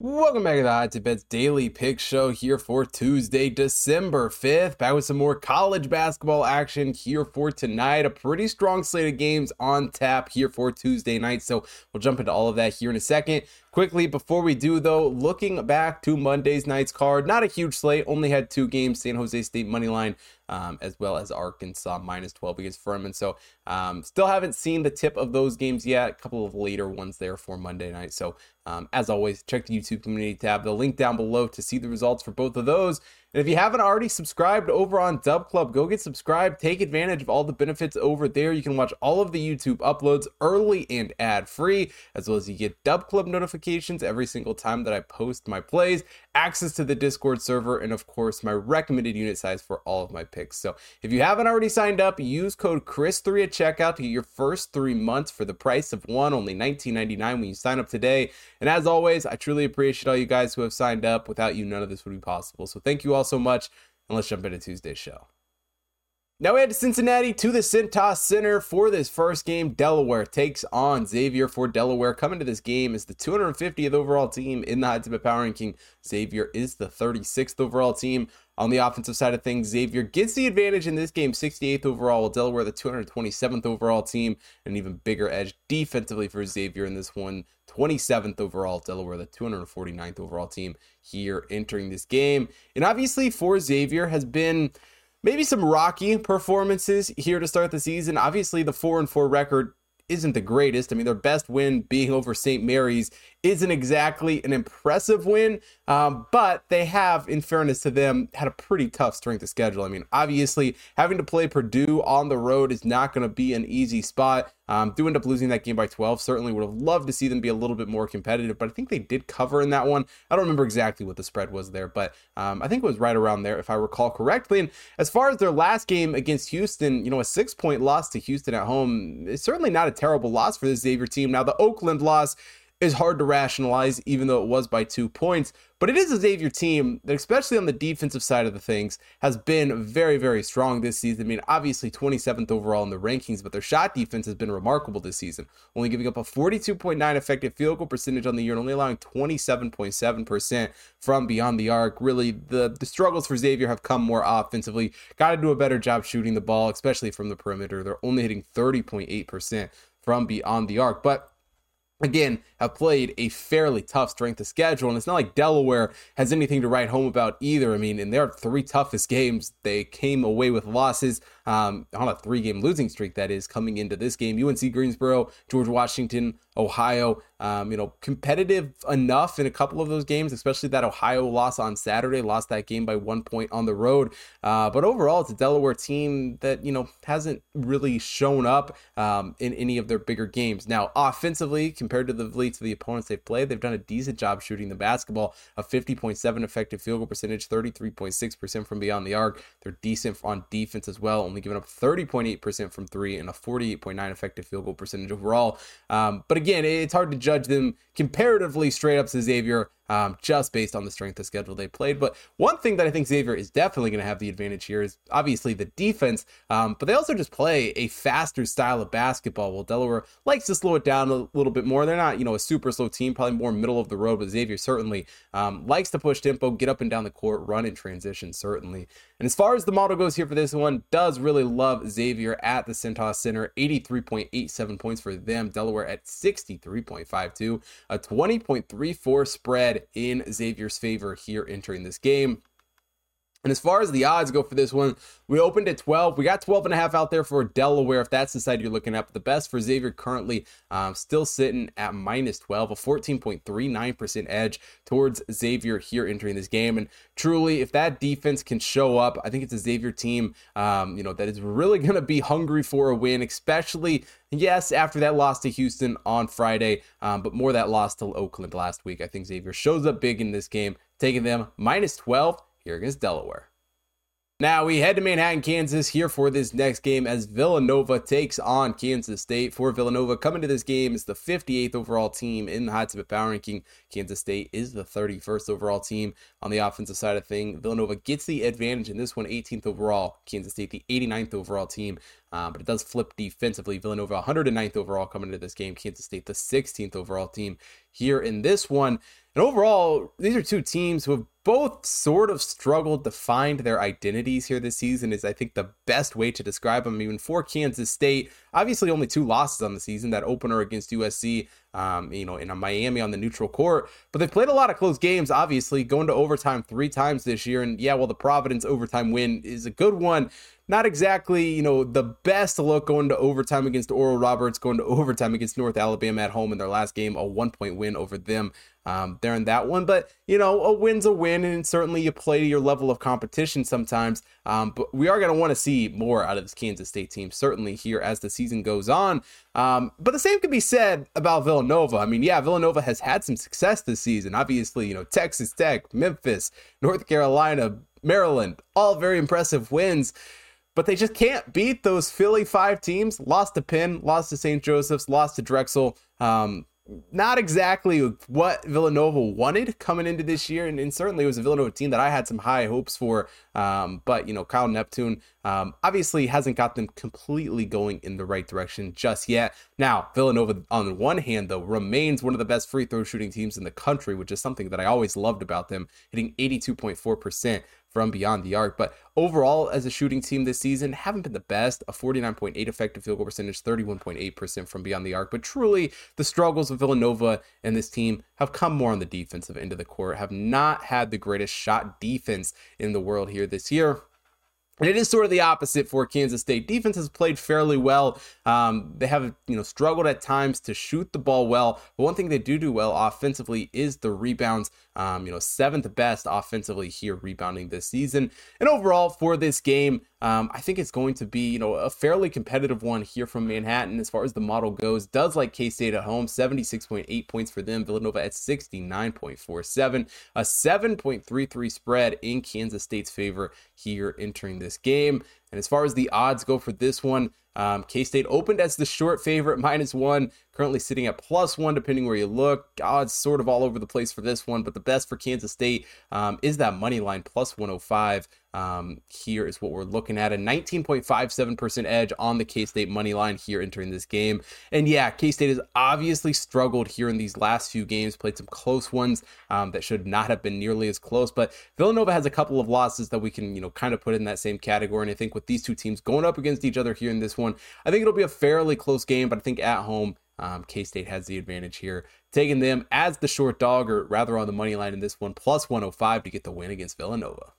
Welcome back to the Hot Tip Bets Daily Pick Show here for Tuesday, December 5th. Back with some more college basketball action here for tonight. A pretty strong slate of games on tap here for Tuesday night. So we'll jump into all of that here in a second. Quickly, before we do though, looking back to Monday's night's card, not a huge slate, only had two games San Jose State money line, um, as well as Arkansas minus 12 against Furman. So, um, still haven't seen the tip of those games yet. A couple of later ones there for Monday night. So, um, as always, check the YouTube community tab, the link down below to see the results for both of those. And if you haven't already subscribed over on Dub Club, go get subscribed. Take advantage of all the benefits over there. You can watch all of the YouTube uploads early and ad free, as well as you get Dub Club notifications every single time that I post my plays, access to the Discord server, and of course, my recommended unit size for all of my picks. So if you haven't already signed up, use code Chris3 at checkout to get your first three months for the price of one, only $19.99 when you sign up today. And as always, I truly appreciate all you guys who have signed up. Without you, none of this would be possible. So thank you all so much, and let's jump into Tuesday's show. Now we head to Cincinnati to the Cintas Center for this first game. Delaware takes on Xavier for Delaware. Coming to this game is the 250th overall team in the Hot Tip Power Ranking. Xavier is the 36th overall team. On the offensive side of things, Xavier gets the advantage in this game, 68th overall, while Delaware the 227th overall team, an even bigger edge defensively for Xavier in this one, 27th overall, Delaware the 249th overall team here entering this game. And obviously for Xavier has been maybe some rocky performances here to start the season. Obviously, the four and four record isn't the greatest. I mean, their best win being over St. Mary's isn't exactly an impressive win, um, but they have, in fairness to them, had a pretty tough strength of schedule. I mean, obviously, having to play Purdue on the road is not going to be an easy spot. Um, do end up losing that game by 12. Certainly would have loved to see them be a little bit more competitive, but I think they did cover in that one. I don't remember exactly what the spread was there, but um, I think it was right around there, if I recall correctly. And as far as their last game against Houston, you know, a six point loss to Houston at home is certainly not a terrible loss for this Xavier team. Now, the Oakland loss is hard to rationalize, even though it was by two points. But it is a Xavier team that, especially on the defensive side of the things, has been very, very strong this season. I mean, obviously 27th overall in the rankings, but their shot defense has been remarkable this season. Only giving up a 42.9 effective field goal percentage on the year and only allowing 27.7% from beyond the arc. Really, the, the struggles for Xavier have come more offensively. Got to do a better job shooting the ball, especially from the perimeter. They're only hitting 30.8% from beyond the arc. But again, have played a fairly tough strength of schedule. And it's not like Delaware has anything to write home about either. I mean, in their three toughest games, they came away with losses um, on a three game losing streak, that is, coming into this game. UNC Greensboro, George Washington, Ohio, um, you know, competitive enough in a couple of those games, especially that Ohio loss on Saturday, lost that game by one point on the road. Uh, but overall, it's a Delaware team that, you know, hasn't really shown up um, in any of their bigger games. Now, offensively, compared to the to the opponents they've played, they've done a decent job shooting the basketball, a 50.7 effective field goal percentage, 33.6% from beyond the arc. They're decent on defense as well, only giving up 30.8% from three and a 48.9 effective field goal percentage overall. Um, but again, it's hard to judge them comparatively straight up to Xavier um, just based on the strength of schedule they played. But one thing that I think Xavier is definitely going to have the advantage here is obviously the defense, um, but they also just play a faster style of basketball. Well, Delaware likes to slow it down a little bit more. They're not, you know, a super slow team, probably more middle of the road, but Xavier certainly um, likes to push tempo, get up and down the court, run in transition, certainly. And as far as the model goes here for this one, does really love Xavier at the Cintas Center, 83.87 points for them. Delaware at 63.52, a 20.34 spread in Xavier's favor here entering this game. And as far as the odds go for this one, we opened at 12. We got 12 and a half out there for Delaware, if that's the side you're looking at. But the best for Xavier currently um, still sitting at minus 12, a 14.39% edge towards Xavier here entering this game. And truly, if that defense can show up, I think it's a Xavier team, um, you know, that is really going to be hungry for a win, especially Yes, after that loss to Houston on Friday, um, but more that loss to Oakland last week. I think Xavier shows up big in this game, taking them minus 12 here against Delaware. Now we head to Manhattan, Kansas here for this next game as Villanova takes on Kansas State. For Villanova, coming to this game is the 58th overall team in the Hot Tip Power Ranking. Kansas State is the 31st overall team on the offensive side of thing. Villanova gets the advantage in this one, 18th overall. Kansas State, the 89th overall team. Uh, but it does flip defensively. Villanova, 109th overall coming into this game. Kansas State, the 16th overall team here in this one. And overall, these are two teams who have both sort of struggled to find their identities here this season is I think the best way to describe them even for Kansas State obviously only two losses on the season that opener against USC um, you know in a Miami on the neutral court. But they've played a lot of close games obviously going to overtime three times this year. And yeah well the Providence overtime win is a good one. Not exactly, you know, the best look going to overtime against Oral Roberts, going to overtime against North Alabama at home in their last game, a one point win over them um, there in that one. But, you know, a win's a win, and certainly you play to your level of competition sometimes. Um, but we are going to want to see more out of this Kansas State team, certainly here as the season goes on. Um, but the same can be said about Villanova. I mean, yeah, Villanova has had some success this season. Obviously, you know, Texas Tech, Memphis, North Carolina, Maryland, all very impressive wins but they just can't beat those Philly five teams. Lost to Penn, lost to St. Joseph's, lost to Drexel. Um, not exactly what Villanova wanted coming into this year, and, and, certainly it was a Villanova team that I had some high hopes for. Um, but you know, Kyle Neptune um, obviously hasn't got them completely going in the right direction just yet. Now, Villanova, on one hand, though, remains one of the best free throw shooting teams in the country, which is something that I always loved about them, hitting 82.4 percent from beyond the arc. But overall, as a shooting team this season, haven't been the best. A 49.8 effective field goal percentage, 31.8% from beyond the arc. But truly, the struggles of Villanova and this team have come more on the defensive end of the court, have not had the greatest shot defense in the world here this year. And it is sort of the opposite for Kansas State. Defense has played fairly well. Um, they have, you know, struggled at times to shoot the ball well. But one thing they do do well offensively is the rebounds. Um, you know, seventh best offensively here rebounding this season. And overall for this game, um, I think it's going to be, you know, a fairly competitive one here from Manhattan as far as the model goes. Does like K State at home, 76.8 points for them. Villanova at 69.47, a 7.33 spread in Kansas State's favor here entering this game. And as far as the odds go for this one, um, K State opened as the short favorite, minus one, currently sitting at plus one, depending where you look. Odds sort of all over the place for this one, but the best for Kansas State um, is that money line plus 105. Um, here is what we're looking at a 19.57% edge on the K State money line here entering this game. And yeah, K State has obviously struggled here in these last few games, played some close ones um, that should not have been nearly as close. But Villanova has a couple of losses that we can, you know, kind of put in that same category. And I think with these two teams going up against each other here in this one, I think it'll be a fairly close game. But I think at home, um, K State has the advantage here, taking them as the short dog, or rather on the money line in this one, plus 105 to get the win against Villanova.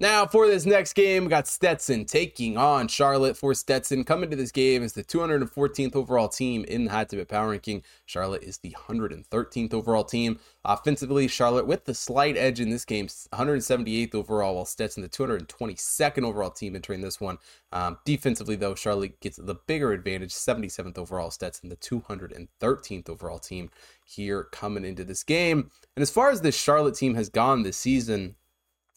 Now, for this next game, we got Stetson taking on Charlotte for Stetson. Coming to this game is the 214th overall team in the Hot Tip Power Ranking. Charlotte is the 113th overall team. Offensively, Charlotte with the slight edge in this game, 178th overall, while Stetson the 222nd overall team entering this one. Um, defensively, though, Charlotte gets the bigger advantage, 77th overall. Stetson the 213th overall team here coming into this game. And as far as this Charlotte team has gone this season,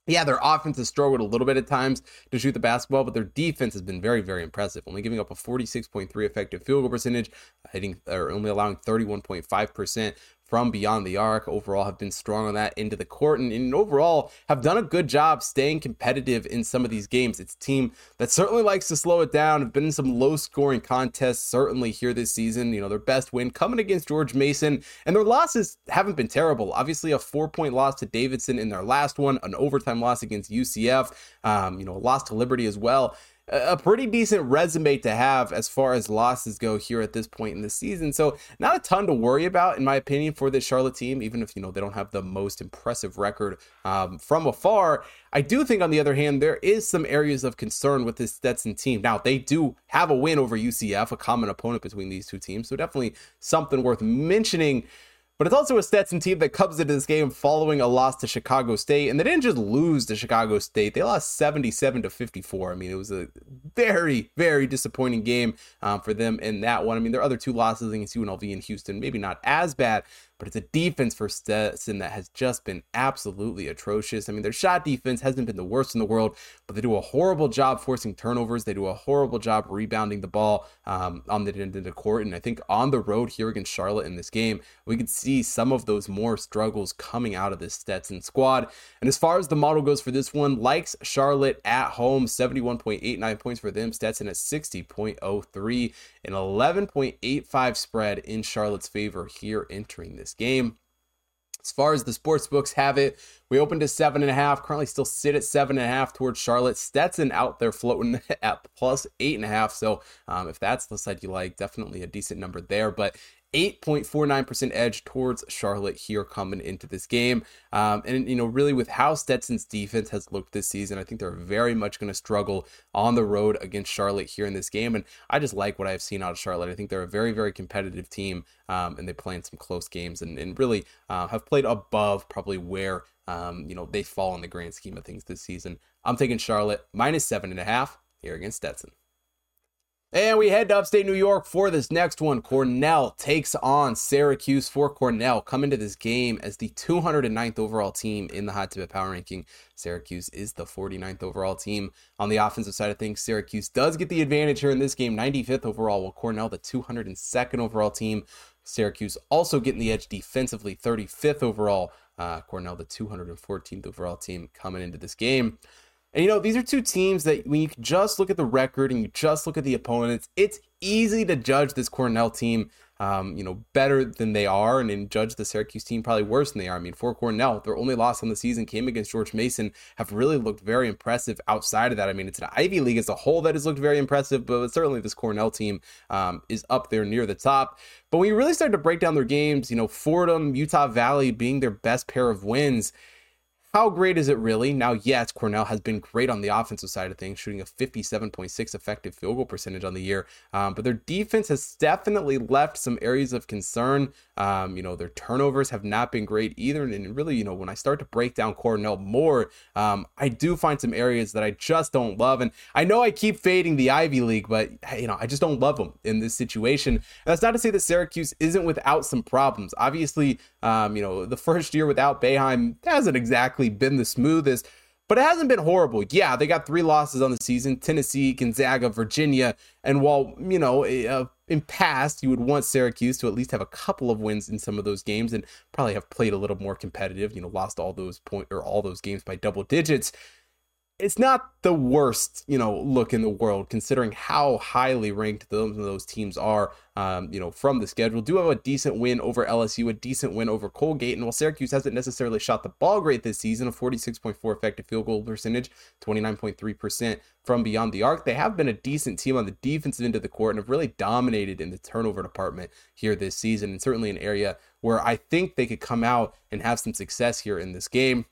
yeah, their offense has struggled a little bit at times to shoot the basketball, but their defense has been very, very impressive. Only giving up a 46.3 effective field goal percentage, hitting or only allowing 31.5% from beyond the arc overall have been strong on that into the court and, and, overall have done a good job staying competitive in some of these games. It's a team that certainly likes to slow it down, have been in some low scoring contests, certainly here this season. You know, their best win coming against George Mason, and their losses haven't been terrible. Obviously, a four point loss to Davidson in their last one, an overtime loss against UCF, um, you know, a loss to Liberty as well a pretty decent resume to have as far as losses go here at this point in the season. So not a ton to worry about, in my opinion, for this Charlotte team, even if you know they don't have the most impressive record um, from afar. I do think, on the other hand, there is some areas of concern with this Stetson team. Now they do have a win over UCF, a common opponent between these two teams, so definitely something worth mentioning. But it's also a Stetson team that comes into this game following a loss to Chicago State, and they didn't just lose to Chicago State; they lost 77 to 54. I mean, it was a very, very disappointing game um, for them in that one. I mean, their other two losses against UNLV and Houston, maybe not as bad, but it's a defense for Stetson that has just been absolutely atrocious. I mean, their shot defense hasn't been the worst in the world, but they do a horrible job forcing turnovers. They do a horrible job rebounding the ball um, on the end of the court. And I think on the road here against Charlotte in this game, we could see some of those more struggles coming out of this Stetson squad. And as far as the model goes for this one, likes Charlotte at home, 71.89 points for them. Stetson at 60.03, an 11.85 spread in Charlotte's favor here entering this this game. As far as the sports books have it, we opened to seven and a half, currently still sit at seven and a half towards Charlotte. Stetson out there floating at plus eight and a half. So um, if that's the side you like, definitely a decent number there. But 8.49% edge towards Charlotte here coming into this game. Um, and, you know, really with how Stetson's defense has looked this season, I think they're very much going to struggle on the road against Charlotte here in this game. And I just like what I've seen out of Charlotte. I think they're a very, very competitive team um, and they play in some close games and, and really uh, have played above probably where, um, you know, they fall in the grand scheme of things this season. I'm taking Charlotte minus seven and a half here against Stetson. And we head to upstate New York for this next one. Cornell takes on Syracuse for Cornell. Come into this game as the 209th overall team in the Hot Tip Power Ranking. Syracuse is the 49th overall team. On the offensive side of things, Syracuse does get the advantage here in this game, 95th overall, while Cornell, the 202nd overall team. Syracuse also getting the edge defensively, 35th overall. Uh, Cornell, the 214th overall team, coming into this game. And you know, these are two teams that when you just look at the record and you just look at the opponents, it's easy to judge this Cornell team, um, you know, better than they are, and then judge the Syracuse team probably worse than they are. I mean, for Cornell, their only loss on the season came against George Mason, have really looked very impressive outside of that. I mean, it's an Ivy League as a whole that has looked very impressive, but certainly this Cornell team um, is up there near the top. But when you really start to break down their games, you know, Fordham, Utah Valley being their best pair of wins how great is it really? Now, yes, Cornell has been great on the offensive side of things, shooting a 57.6 effective field goal percentage on the year. Um, but their defense has definitely left some areas of concern. Um, you know, their turnovers have not been great either. And really, you know, when I start to break down Cornell more, um, I do find some areas that I just don't love. And I know I keep fading the Ivy League, but, you know, I just don't love them in this situation. And that's not to say that Syracuse isn't without some problems. Obviously, um, you know, the first year without Boeheim hasn't exactly been the smoothest, but it hasn't been horrible. Yeah, they got three losses on the season Tennessee, Gonzaga, Virginia. And while, you know, uh, in past, you would want Syracuse to at least have a couple of wins in some of those games and probably have played a little more competitive, you know, lost all those point or all those games by double digits it's not the worst, you know, look in the world considering how highly ranked those those teams are. Um, you know, from the schedule, do have a decent win over LSU, a decent win over Colgate, and while Syracuse hasn't necessarily shot the ball great this season, a 46.4 effective field goal percentage, 29.3% from beyond the arc, they have been a decent team on the defensive end of the court and have really dominated in the turnover department here this season, and certainly an area where I think they could come out and have some success here in this game.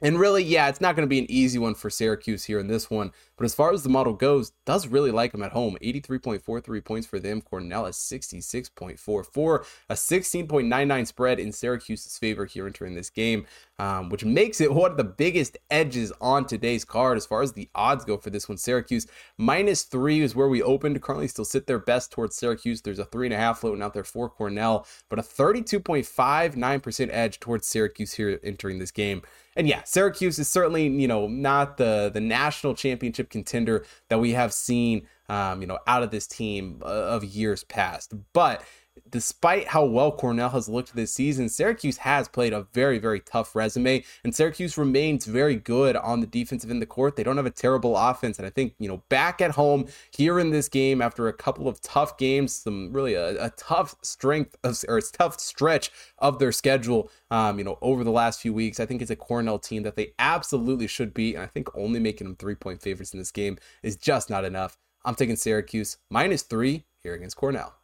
And really, yeah, it's not going to be an easy one for Syracuse here in this one. But as far as the model goes, does really like them at home. 83.43 points for them. Cornell is 66.44. A 16.99 spread in Syracuse's favor here entering this game, um, which makes it one of the biggest edges on today's card as far as the odds go for this one. Syracuse minus three is where we opened. Currently still sit their best towards Syracuse. There's a three and a half floating out there for Cornell, but a 32.59% edge towards Syracuse here entering this game and yeah, Syracuse is certainly you know not the the national championship contender that we have seen um, you know out of this team uh, of years past, but despite how well Cornell has looked this season, Syracuse has played a very, very tough resume, and Syracuse remains very good on the defensive end of the court. They don't have a terrible offense, and I think, you know, back at home here in this game after a couple of tough games, some really a, a tough strength of, or a tough stretch of their schedule, um, you know, over the last few weeks. I think it's a Cornell team that they absolutely should beat, and I think only making them three point favorites in this game is just not enough. I'm taking Syracuse minus three here against Cornell.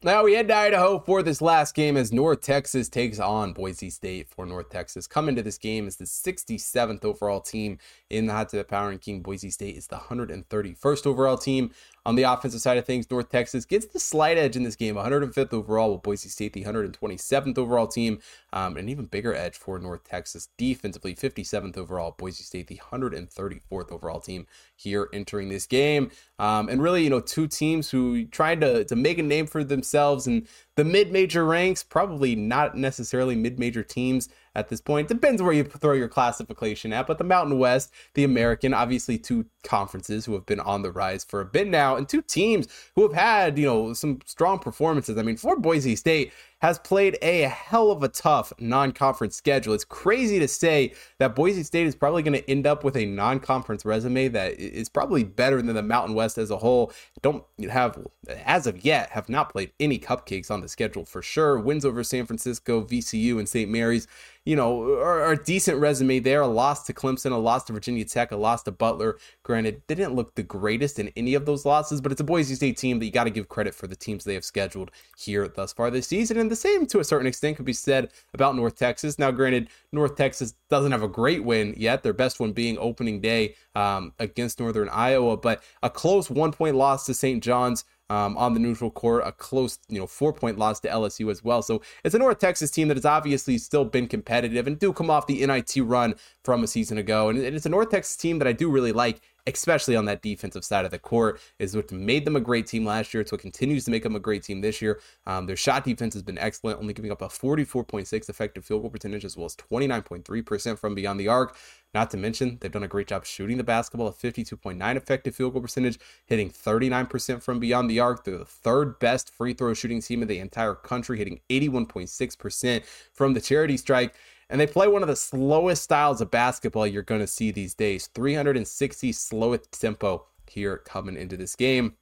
Now we head to Idaho for this last game as North Texas takes on Boise State for North Texas. Coming to this game is the 67th overall team in the Hot Tip Power Ranking. Boise State is the 131st overall team. On the offensive side of things, North Texas gets the slight edge in this game, 105th overall, with Boise State the 127th overall team. Um, an even bigger edge for North Texas defensively, 57th overall, Boise State the 134th overall team here entering this game. Um, and really, you know, two teams who tried to, to make a name for themselves and the mid-major ranks, probably not necessarily mid-major teams at this point. Depends where you throw your classification at, but the Mountain West, the American, obviously two conferences who have been on the rise for a bit now, and two teams who have had, you know, some strong performances. I mean, for Boise State, has played a hell of a tough non conference schedule. It's crazy to say that Boise State is probably going to end up with a non conference resume that is probably better than the Mountain West as a whole. Don't have, as of yet, have not played any cupcakes on the schedule for sure. Wins over San Francisco, VCU, and St. Mary's you know, are, are, a decent resume there. A loss to Clemson, a loss to Virginia Tech, a loss to Butler. Granted, they didn't look the greatest in any of those losses, but it's a Boise State team that you got to give credit for the teams they have scheduled here thus far this season. And the same, to a certain extent, could be said about North Texas. Now, granted, North Texas doesn't have a great win yet, their best one being opening day um, against Northern Iowa, but a close one point loss to St. John's um, on the neutral court, a close, you know, four point loss to LSU as well. So it's a North Texas team that has obviously still been competitive and do come off the NIT run from a season ago. And it's a North Texas team that I do really like especially on that defensive side of the court, is what made them a great team last year. It's what continues to make them a great team this year. Um, their shot defense has been excellent, only giving up a 44.6 effective field goal percentage as well as 29.3% from beyond the arc. Not to mention, they've done a great job shooting the basketball, a 52.9 effective field goal percentage, hitting 39% from beyond the arc. They're the third best free throw shooting team in the entire country, hitting 81.6% from the charity stripe. And they play one of the slowest styles of basketball you're going to see these days 360 slowest tempo here coming into this game.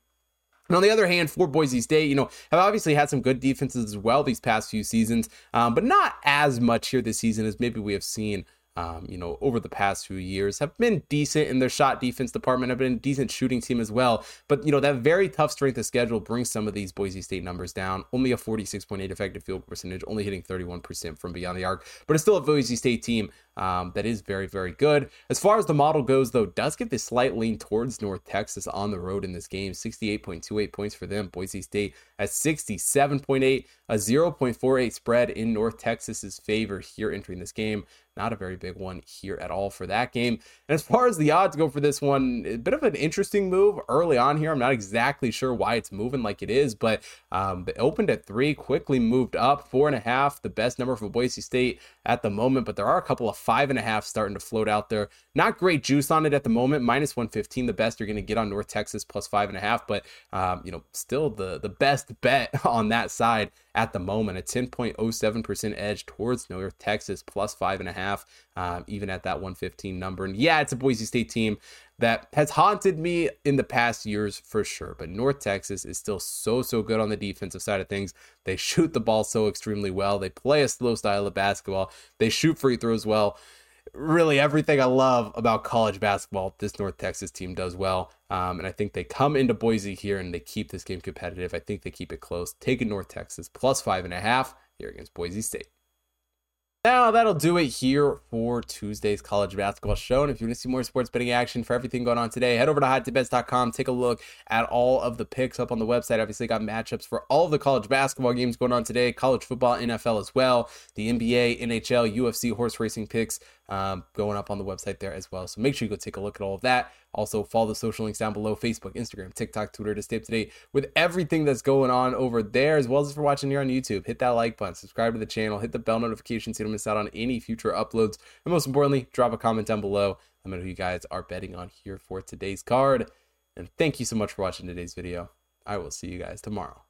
And on the other hand, for Boise State, you know, have obviously had some good defenses as well these past few seasons, um, but not as much here this season as maybe we have seen um, you know, over the past few years have been decent in their shot defense department, have been a decent shooting team as well. But, you know, that very tough strength of schedule brings some of these Boise State numbers down. Only a 46.8 effective field percentage, only hitting 31% from beyond the arc. But it's still a Boise State team um, that is very, very good. As far as the model goes, though, does give this slight lean towards North Texas on the road in this game. 68.28 points for them. Boise State at 67.8, a 0.48 spread in North Texas's favor here entering this game. Not a very big one here at all for that game. And as far as the odds go for this one, a bit of an interesting move early on here. I'm not exactly sure why it's moving like it is, but um, it opened at three, quickly moved up four and a half, the best number for Boise State at the moment. But there are a couple of five and a half starting to float out there. Not great juice on it at the moment. Minus 115, the best you're going to get on North Texas plus five and a half, but um, you know, still the the best bet on that side at the moment. A 10.07% edge towards North Texas plus five and a half, um, even at that 115 number. And yeah, it's a Boise State team that has haunted me in the past years for sure. But North Texas is still so, so good on the defensive side of things. They shoot the ball so extremely well. They play a slow style of basketball. They shoot free throws well. Really, everything I love about college basketball, this North Texas team does well. Um, and I think they come into Boise here and they keep this game competitive. I think they keep it close. Taking North Texas plus five and a half here against Boise State. Now that'll do it here for Tuesday's college basketball show. And if you want to see more sports betting action for everything going on today, head over to hottipbets.com. Take a look at all of the picks up on the website. Obviously, got matchups for all of the college basketball games going on today, college football, NFL as well, the NBA, NHL, UFC, horse racing picks um, going up on the website there as well. So make sure you go take a look at all of that. Also, follow the social links down below Facebook, Instagram, TikTok, Twitter to stay up to date with everything that's going on over there, as well as if you're watching here on YouTube. Hit that like button, subscribe to the channel, hit the bell notification so you don't miss out on any future uploads. And most importantly, drop a comment down below. Let me know who you guys are betting on here for today's card. And thank you so much for watching today's video. I will see you guys tomorrow.